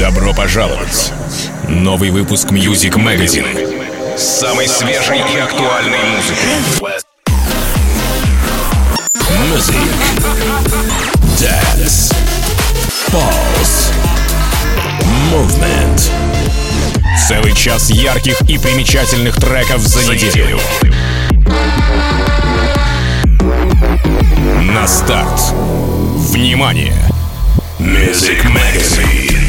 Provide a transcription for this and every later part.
Добро пожаловать! Новый выпуск Music Magazine с самой свежей и актуальной музыкой. Music, Dance, Pulse, Movement. Целый час ярких и примечательных треков за неделю. На старт. Внимание! Music Magazine.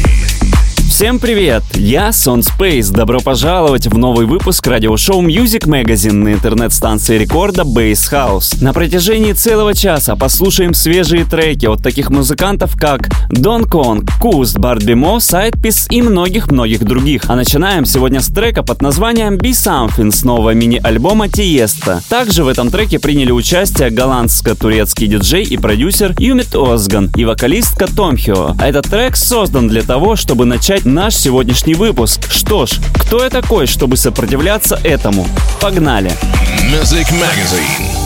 Всем привет! Я Сон Space. Добро пожаловать в новый выпуск радиошоу Music Magazine на интернет-станции рекорда Bass House. На протяжении целого часа послушаем свежие треки от таких музыкантов, как Don Kong, Куст, Барт Бимо, Сайдпис и многих-многих других. А начинаем сегодня с трека под названием Be Something с нового мини-альбома Тиеста. Также в этом треке приняли участие голландско-турецкий диджей и продюсер Юмит Озган и вокалистка Томхио. Этот трек создан для того, чтобы начать наш сегодняшний выпуск. Что ж, кто я такой, чтобы сопротивляться этому? Погнали! Music Magazine.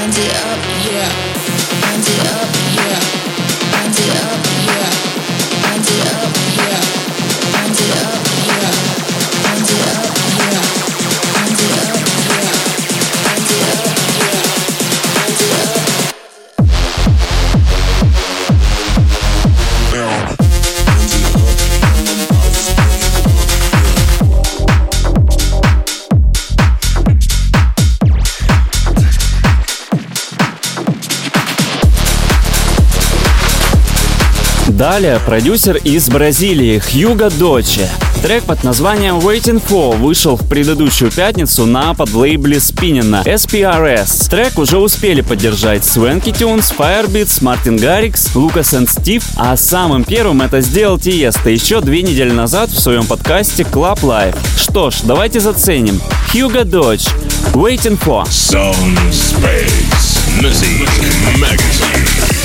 Wind it up, yeah. Wind it up, yeah. Wind it up. Далее продюсер из Бразилии Хьюго Дочи. Трек под названием Waiting For вышел в предыдущую пятницу на подлейбле Спиннина SPRS. Трек уже успели поддержать Swanky Tunes, Firebeats, Мартин Гаррикс, Лукас и Стив, а самым первым это сделал Тиеста еще две недели назад в своем подкасте Club Life. Что ж, давайте заценим. Hugo Dodge, Waiting For. Sound Space Music Magazine.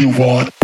you want.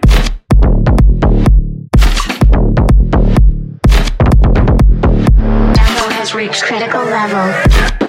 reach critical level.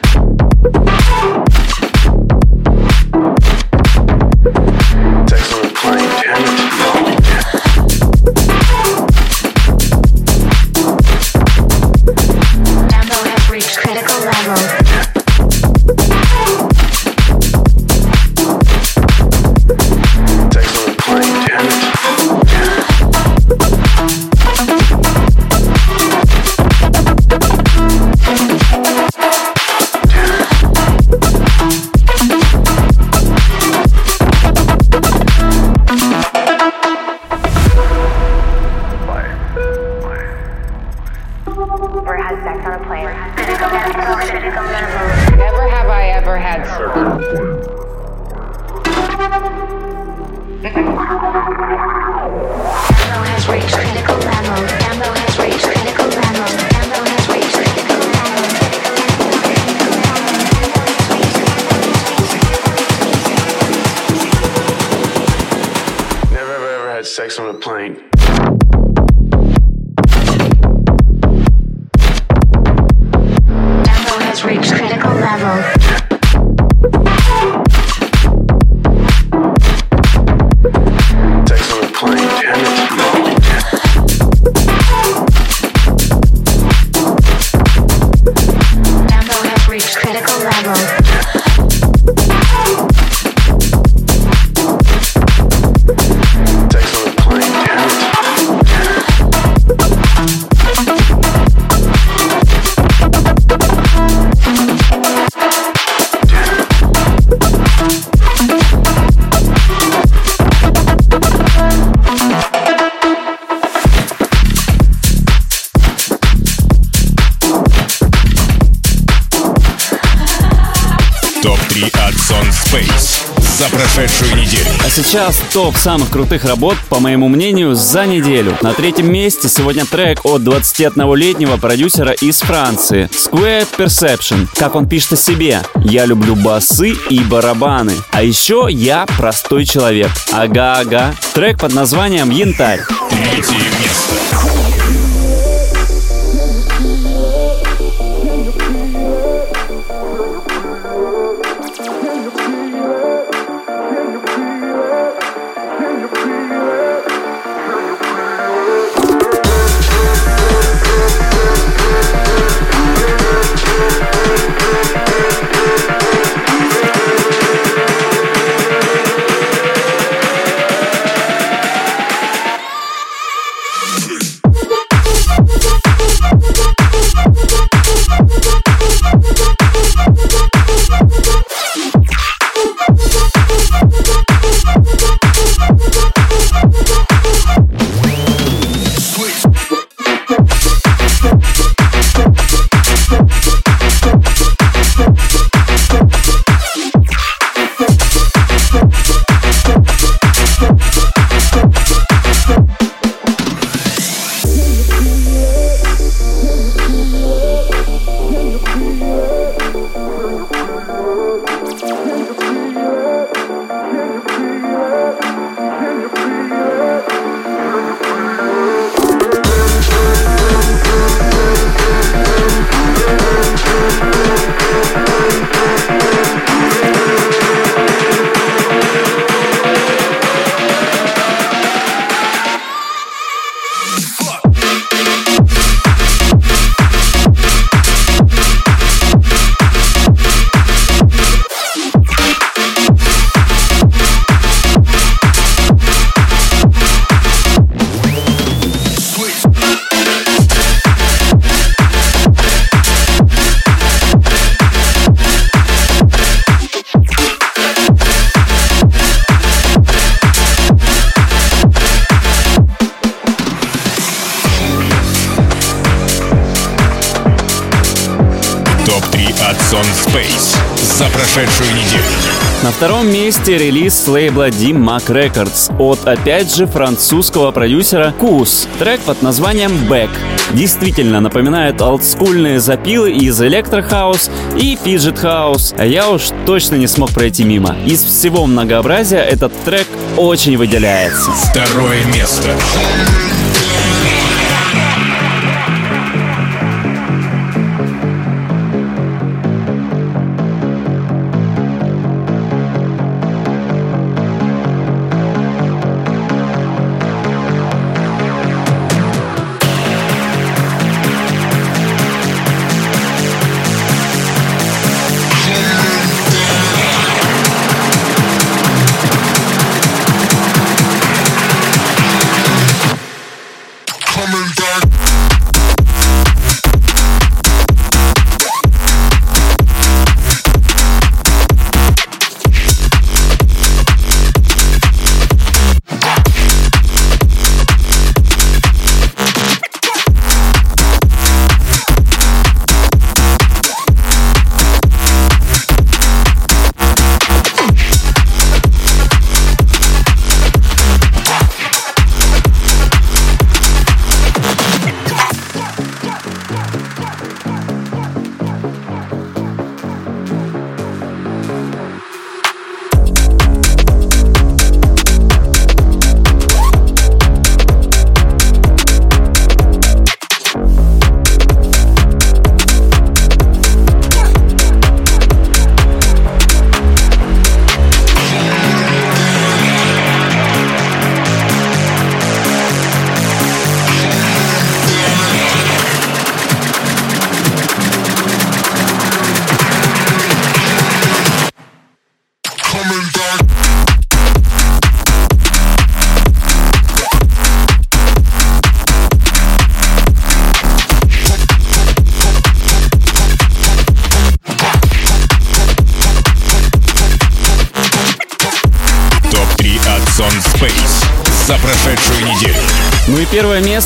За прошедшую неделю. А сейчас топ самых крутых работ, по моему мнению, за неделю. На третьем месте сегодня трек от 21-летнего продюсера из Франции Square Perception. Как он пишет о себе. Я люблю басы и барабаны. А еще я простой человек. Ага-ага. Трек под названием «Янтарь». Третье место. Втором месте релиз с лейбла Dim Mak Records от, опять же, французского продюсера Кус. Трек под названием Back. Действительно напоминает олдскульные запилы из электрохаус и фиджет-хаус, а я уж точно не смог пройти мимо. Из всего многообразия этот трек очень выделяется. Второе место.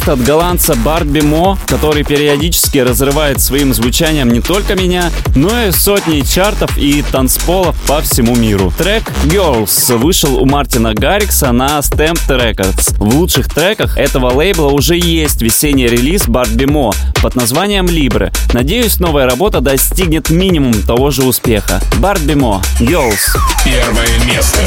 проект от голландца Барби Мо, который периодически разрывает своим звучанием не только меня, но и сотни чартов и танцполов по всему миру. Трек Girls вышел у Мартина Гаррикса на Stamp Records. В лучших треках этого лейбла уже есть весенний релиз Барби Мо под названием Libre. Надеюсь, новая работа достигнет минимум того же успеха. Барби Мо, Girls. Первое место.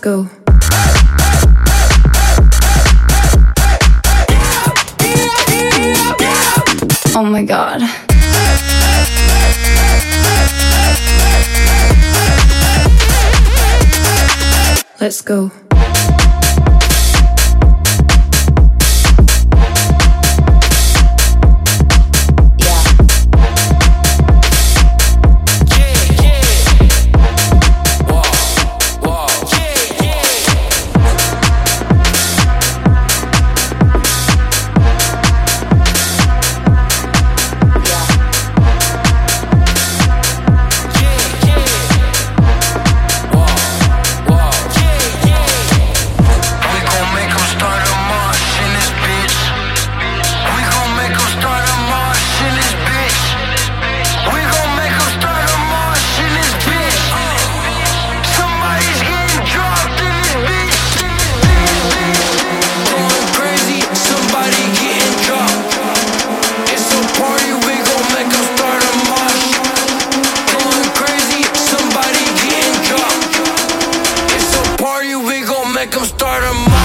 go. Oh my god. Let's go. come start a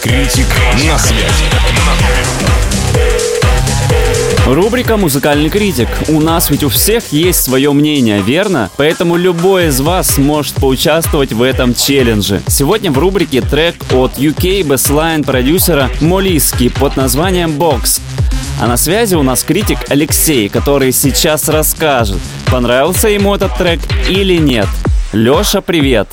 критик на связи. Рубрика «Музыкальный критик». У нас ведь у всех есть свое мнение, верно? Поэтому любой из вас может поучаствовать в этом челлендже. Сегодня в рубрике трек от UK Bassline продюсера Молиски под названием «Box». А на связи у нас критик Алексей, который сейчас расскажет, понравился ему этот трек или нет. Леша, привет!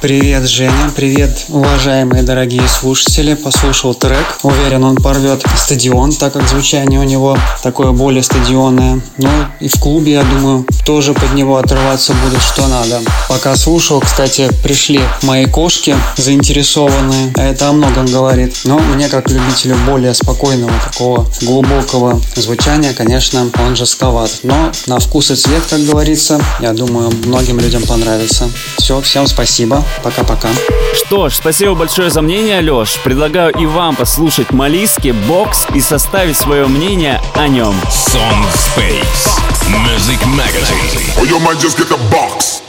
Привет, Женя, привет, уважаемые дорогие слушатели. Послушал трек, уверен, он порвет стадион, так как звучание у него такое более стадионное. Ну и в клубе, я думаю, тоже под него отрываться будет что надо. Пока слушал, кстати, пришли мои кошки заинтересованные. А Это о многом говорит. Но мне, как любителю более спокойного, такого глубокого звучания, конечно, он жестковат. Но на вкус и цвет, как говорится, я думаю, многим людям понравится. Все, всем спасибо. Пока-пока. Что ж, спасибо большое за мнение, Леш. Предлагаю и вам послушать Малиски, Бокс и составить свое мнение о нем. Сон Space. Music Magazine. Or you might just get the box.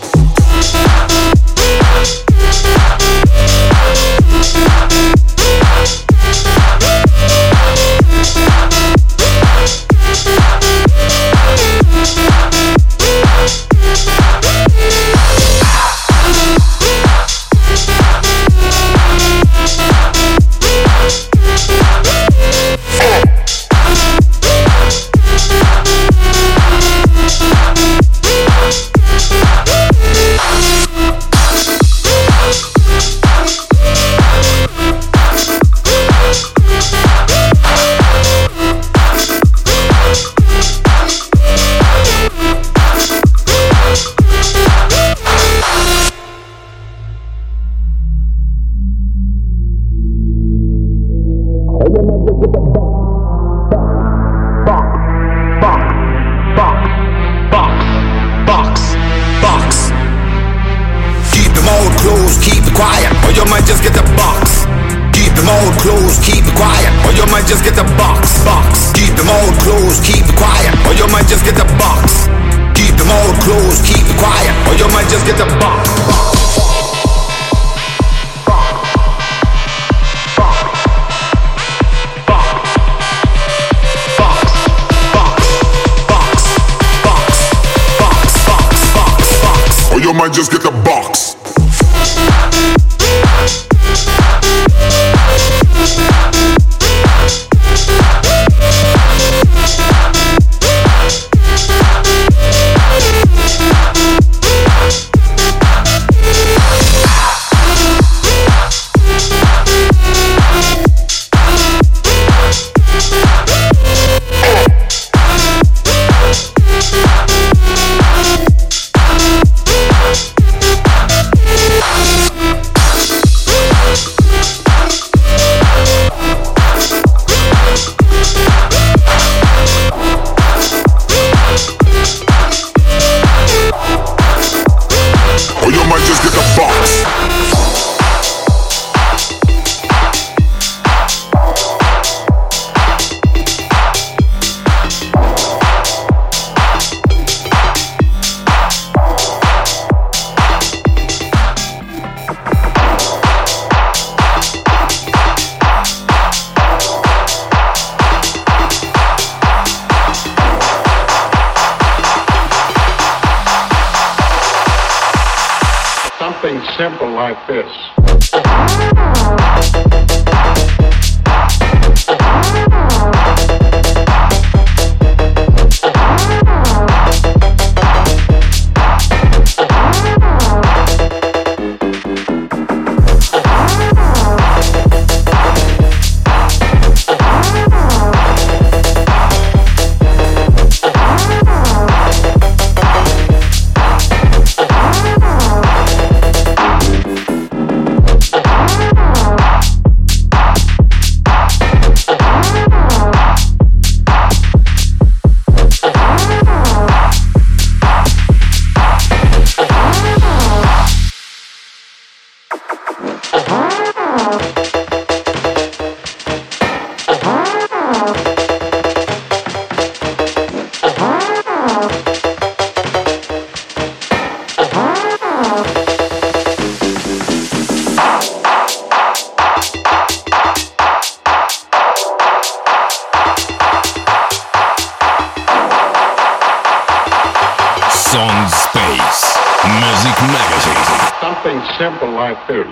Something simple like this.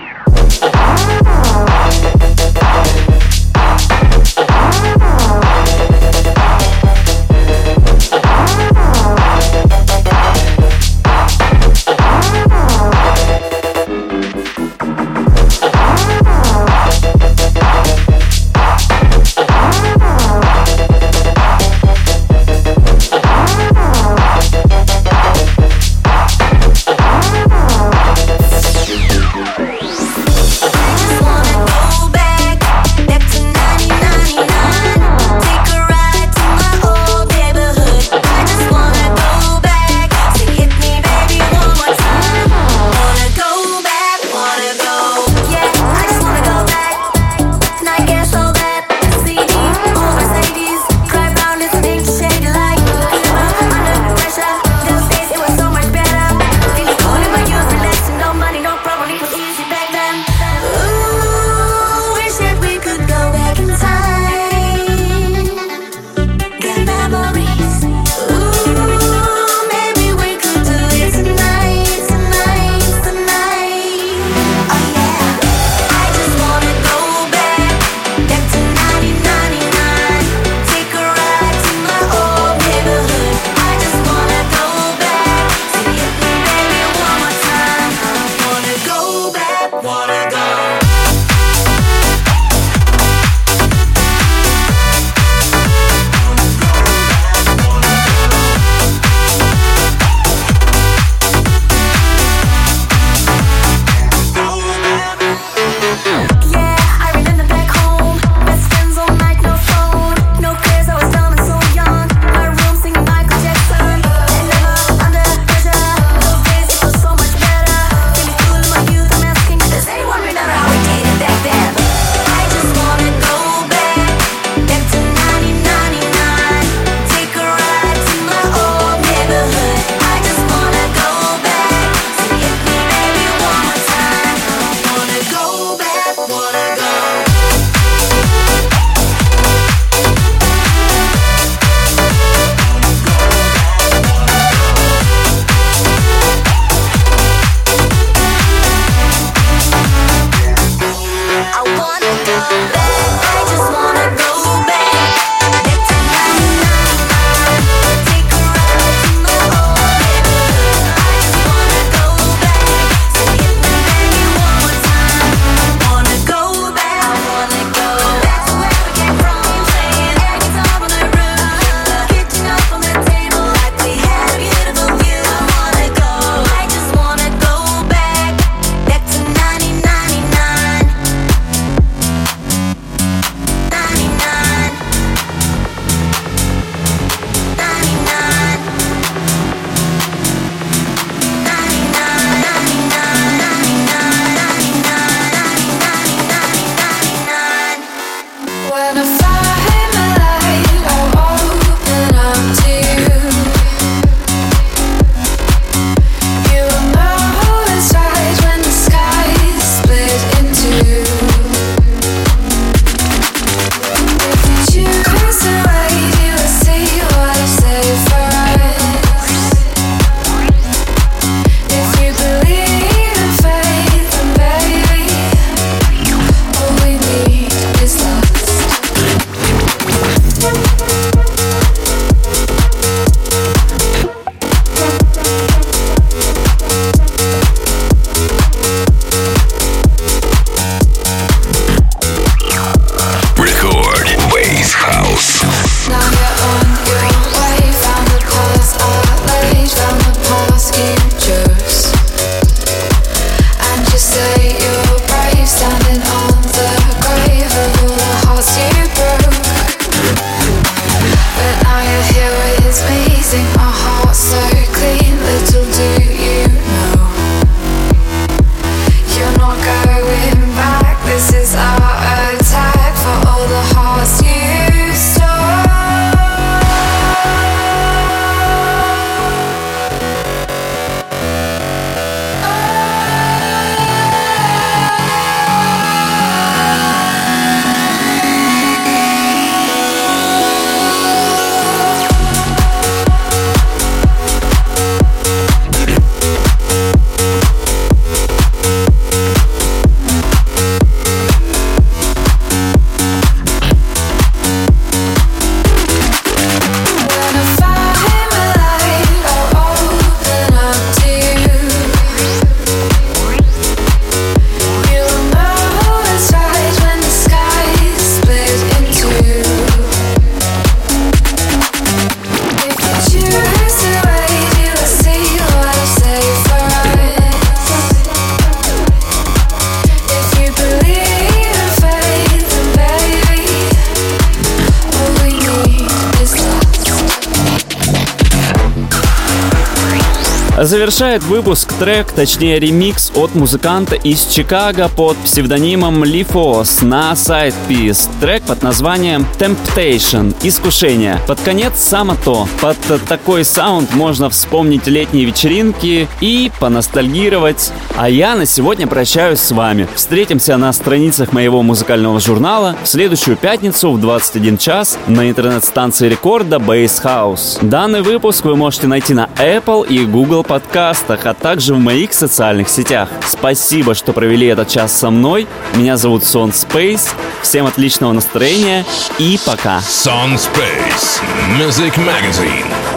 Завершает выпуск трек, точнее ремикс от музыканта из Чикаго под псевдонимом Лифос на Side Piece. Трек под названием Temptation – Искушение. Под конец само то. Под такой саунд можно вспомнить летние вечеринки и поностальгировать. А я на сегодня прощаюсь с вами. Встретимся на страницах моего музыкального журнала в следующую пятницу в 21 час на интернет-станции рекорда Base House. Данный выпуск вы можете найти на Apple и Google подкастах, а также в моих социальных сетях. Спасибо, что провели этот час со мной. Меня зовут Сон Space. Всем отличного настроения и пока. Sun Space Music Magazine.